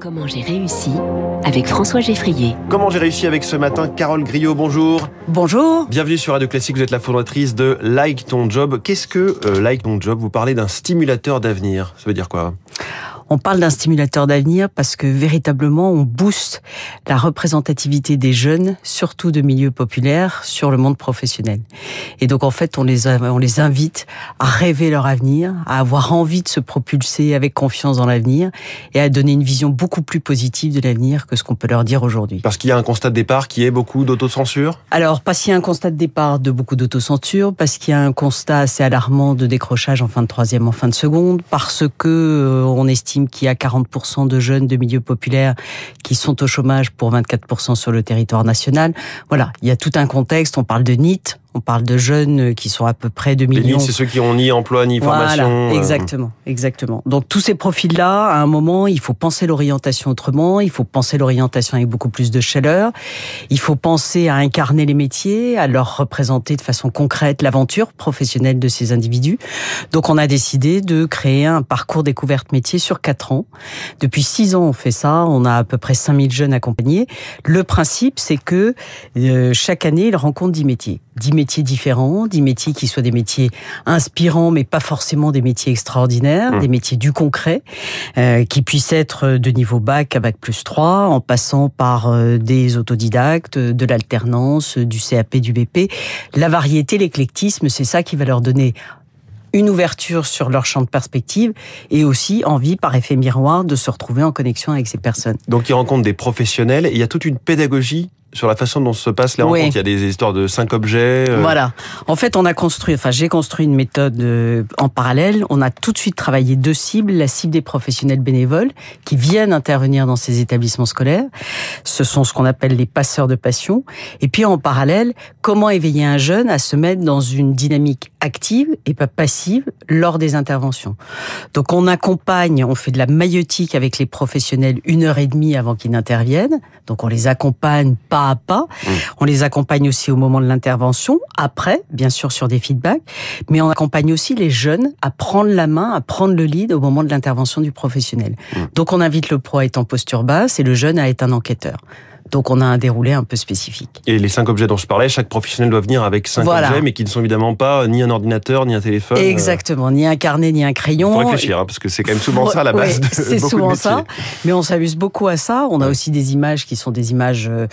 Comment j'ai réussi avec François Geffrier. Comment j'ai réussi avec ce matin Carole Griot, bonjour. Bonjour. Bienvenue sur Radio Classique, vous êtes la fondatrice de Like Ton Job. Qu'est-ce que euh, Like Ton Job? Vous parlez d'un stimulateur d'avenir. Ça veut dire quoi? On parle d'un stimulateur d'avenir parce que véritablement on booste la représentativité des jeunes, surtout de milieux populaires, sur le monde professionnel. Et donc en fait on les, on les invite à rêver leur avenir, à avoir envie de se propulser avec confiance dans l'avenir et à donner une vision beaucoup plus positive de l'avenir que ce qu'on peut leur dire aujourd'hui. Parce qu'il y a un constat de départ qui est beaucoup d'autocensure? Alors parce qu'il y a un constat de départ de beaucoup d'autocensure, parce qu'il y a un constat assez alarmant de décrochage en fin de troisième, en fin de seconde, parce que euh, on estime qu'il y a 40% de jeunes de milieux populaires qui sont au chômage pour 24% sur le territoire national. Voilà, il y a tout un contexte. On parle de NIT, on parle de jeunes qui sont à peu près 2 millions. c'est ceux qui ont ni emploi ni formation. Voilà, euh. exactement, exactement. Donc tous ces profils-là, à un moment, il faut penser l'orientation autrement, il faut penser l'orientation avec beaucoup plus de chaleur, il faut penser à incarner les métiers, à leur représenter de façon concrète l'aventure professionnelle de ces individus. Donc on a décidé de créer un parcours découverte métier sur 4 ans. Depuis 6 ans, on fait ça, on a à peu près 5000 jeunes accompagnés. Le principe, c'est que euh, chaque année, ils rencontrent 10 métiers. 10 métiers différents, 10 métiers qui soient des métiers inspirants, mais pas forcément des métiers extraordinaires, mmh. des métiers du concret, euh, qui puissent être de niveau bac à bac plus 3, en passant par euh, des autodidactes, de l'alternance, du CAP, du BP. La variété, l'éclectisme, c'est ça qui va leur donner une ouverture sur leur champ de perspective et aussi envie, par effet miroir, de se retrouver en connexion avec ces personnes. Donc ils rencontrent des professionnels et il y a toute une pédagogie sur la façon dont se passent les rencontres. Il y a des histoires de cinq objets. Euh. Voilà. En fait, on a construit, enfin, j'ai construit une méthode euh, en parallèle. On a tout de suite travaillé deux cibles. La cible des professionnels bénévoles qui viennent intervenir dans ces établissements scolaires. Ce sont ce qu'on appelle les passeurs de passion. Et puis, en parallèle, comment éveiller un jeune à se mettre dans une dynamique active et pas passive lors des interventions. Donc, on accompagne, on fait de la maïotique avec les professionnels une heure et demie avant qu'ils n'interviennent. Donc, on les accompagne pas pas mmh. On les accompagne aussi au moment de l'intervention, après, bien sûr sur des feedbacks, mais on accompagne aussi les jeunes à prendre la main, à prendre le lead au moment de l'intervention du professionnel. Mmh. Donc on invite le pro à être en posture basse et le jeune à être un enquêteur. Donc on a un déroulé un peu spécifique. Et les cinq objets dont je parlais, chaque professionnel doit venir avec cinq objets, mais qui ne sont évidemment pas ni un ordinateur, ni un téléphone. Euh. Exactement, ni un carnet, ni un crayon. Il faut réfléchir, hein, parce que c'est quand même souvent ça la base. de c'est souvent ça, mais on s'amuse beaucoup à ça. On a aussi des images qui sont des images euh,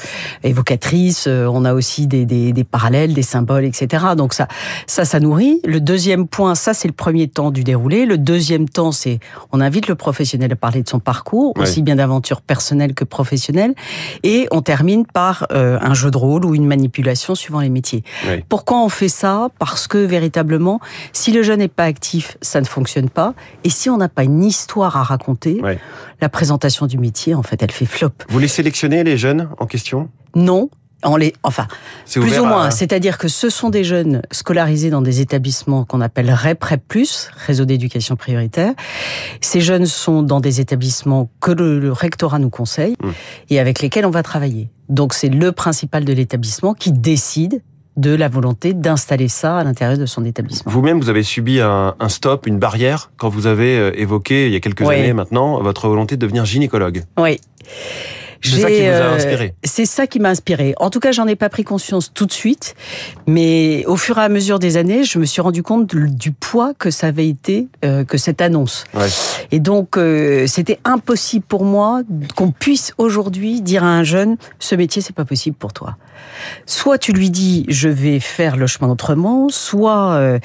évocatrices. Euh, on a aussi des, des, des, parallèles, des symboles, etc. Donc ça, ça, ça nourrit. Le deuxième point, ça c'est le premier temps du déroulé. Le deuxième temps, c'est on invite le professionnel à parler de son parcours, aussi bien d'aventure personnelle que professionnelle, et on termine par euh, un jeu de rôle ou une manipulation suivant les métiers. Pourquoi on fait ça? Parce que véritablement, si le jeune n'est pas actif, ça ne fonctionne pas. Et si on n'a pas une histoire à raconter, la présentation du métier, en fait, elle fait flop. Vous les sélectionnez, les jeunes en question? Non, les, enfin, plus ou moins. C'est-à-dire que ce sont des jeunes scolarisés dans des établissements qu'on appelle REP, REP+, réseau d'éducation prioritaire. Ces jeunes sont dans des établissements que le, rectorat nous conseille mmh. et avec lesquels on va travailler. Donc c'est le principal de l'établissement qui décide de la volonté d'installer ça à l'intérieur de son établissement. Vous-même, vous avez subi un, stop, une barrière, quand vous avez euh, évoqué, il y a quelques années maintenant, votre volonté de devenir gynécologue. Oui. C'est ça qui vous a euh, inspiré. C'est ça qui m'a inspiré. En tout cas, j'en ai pas pris conscience tout de suite, mais au fur et à mesure des années, je me suis rendu compte du poids que ça avait été euh, que cette annonce. Ouais. Et donc, euh, c'était impossible pour moi qu'on puisse aujourd'hui dire à un jeune, ce métier, c'est pas possible pour toi. Soit tu lui dis, je vais faire le chemin autrement, soit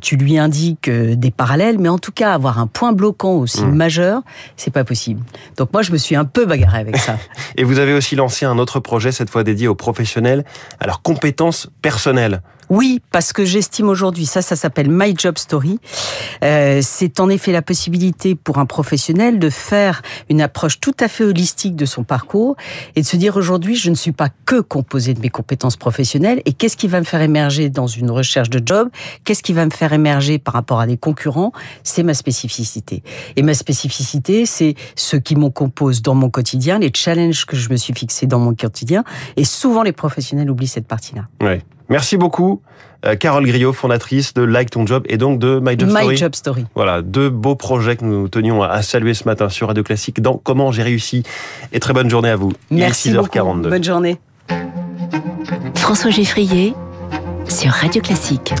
tu lui indiques des parallèles, mais en tout cas, avoir un point bloquant aussi mmh. majeur, c'est pas possible. Donc moi, je me suis un peu bagarré avec ça. Et vous avez aussi lancé un autre projet, cette fois dédié aux professionnels, à leurs compétences personnelles. Oui, parce que j'estime aujourd'hui, ça, ça s'appelle My Job Story. Euh, c'est en effet la possibilité pour un professionnel de faire une approche tout à fait holistique de son parcours et de se dire aujourd'hui, je ne suis pas que composé de mes compétences professionnelles et qu'est-ce qui va me faire émerger dans une recherche de job? Qu'est-ce qui va me faire émerger par rapport à des concurrents? C'est ma spécificité. Et ma spécificité, c'est ce qui m'en compose dans mon quotidien, les challenges que je me suis fixés dans mon quotidien. Et souvent, les professionnels oublient cette partie-là. Ouais. Merci beaucoup. Euh, Carole Griot, fondatrice de Like Ton Job et donc de My Job Story. My Job Story. Voilà, deux beaux projets que nous tenions à saluer ce matin sur Radio Classique dans Comment j'ai réussi. Et très bonne journée à vous. Merci Il est 6h42. Beaucoup. Bonne journée. François Geffrier sur Radio Classique.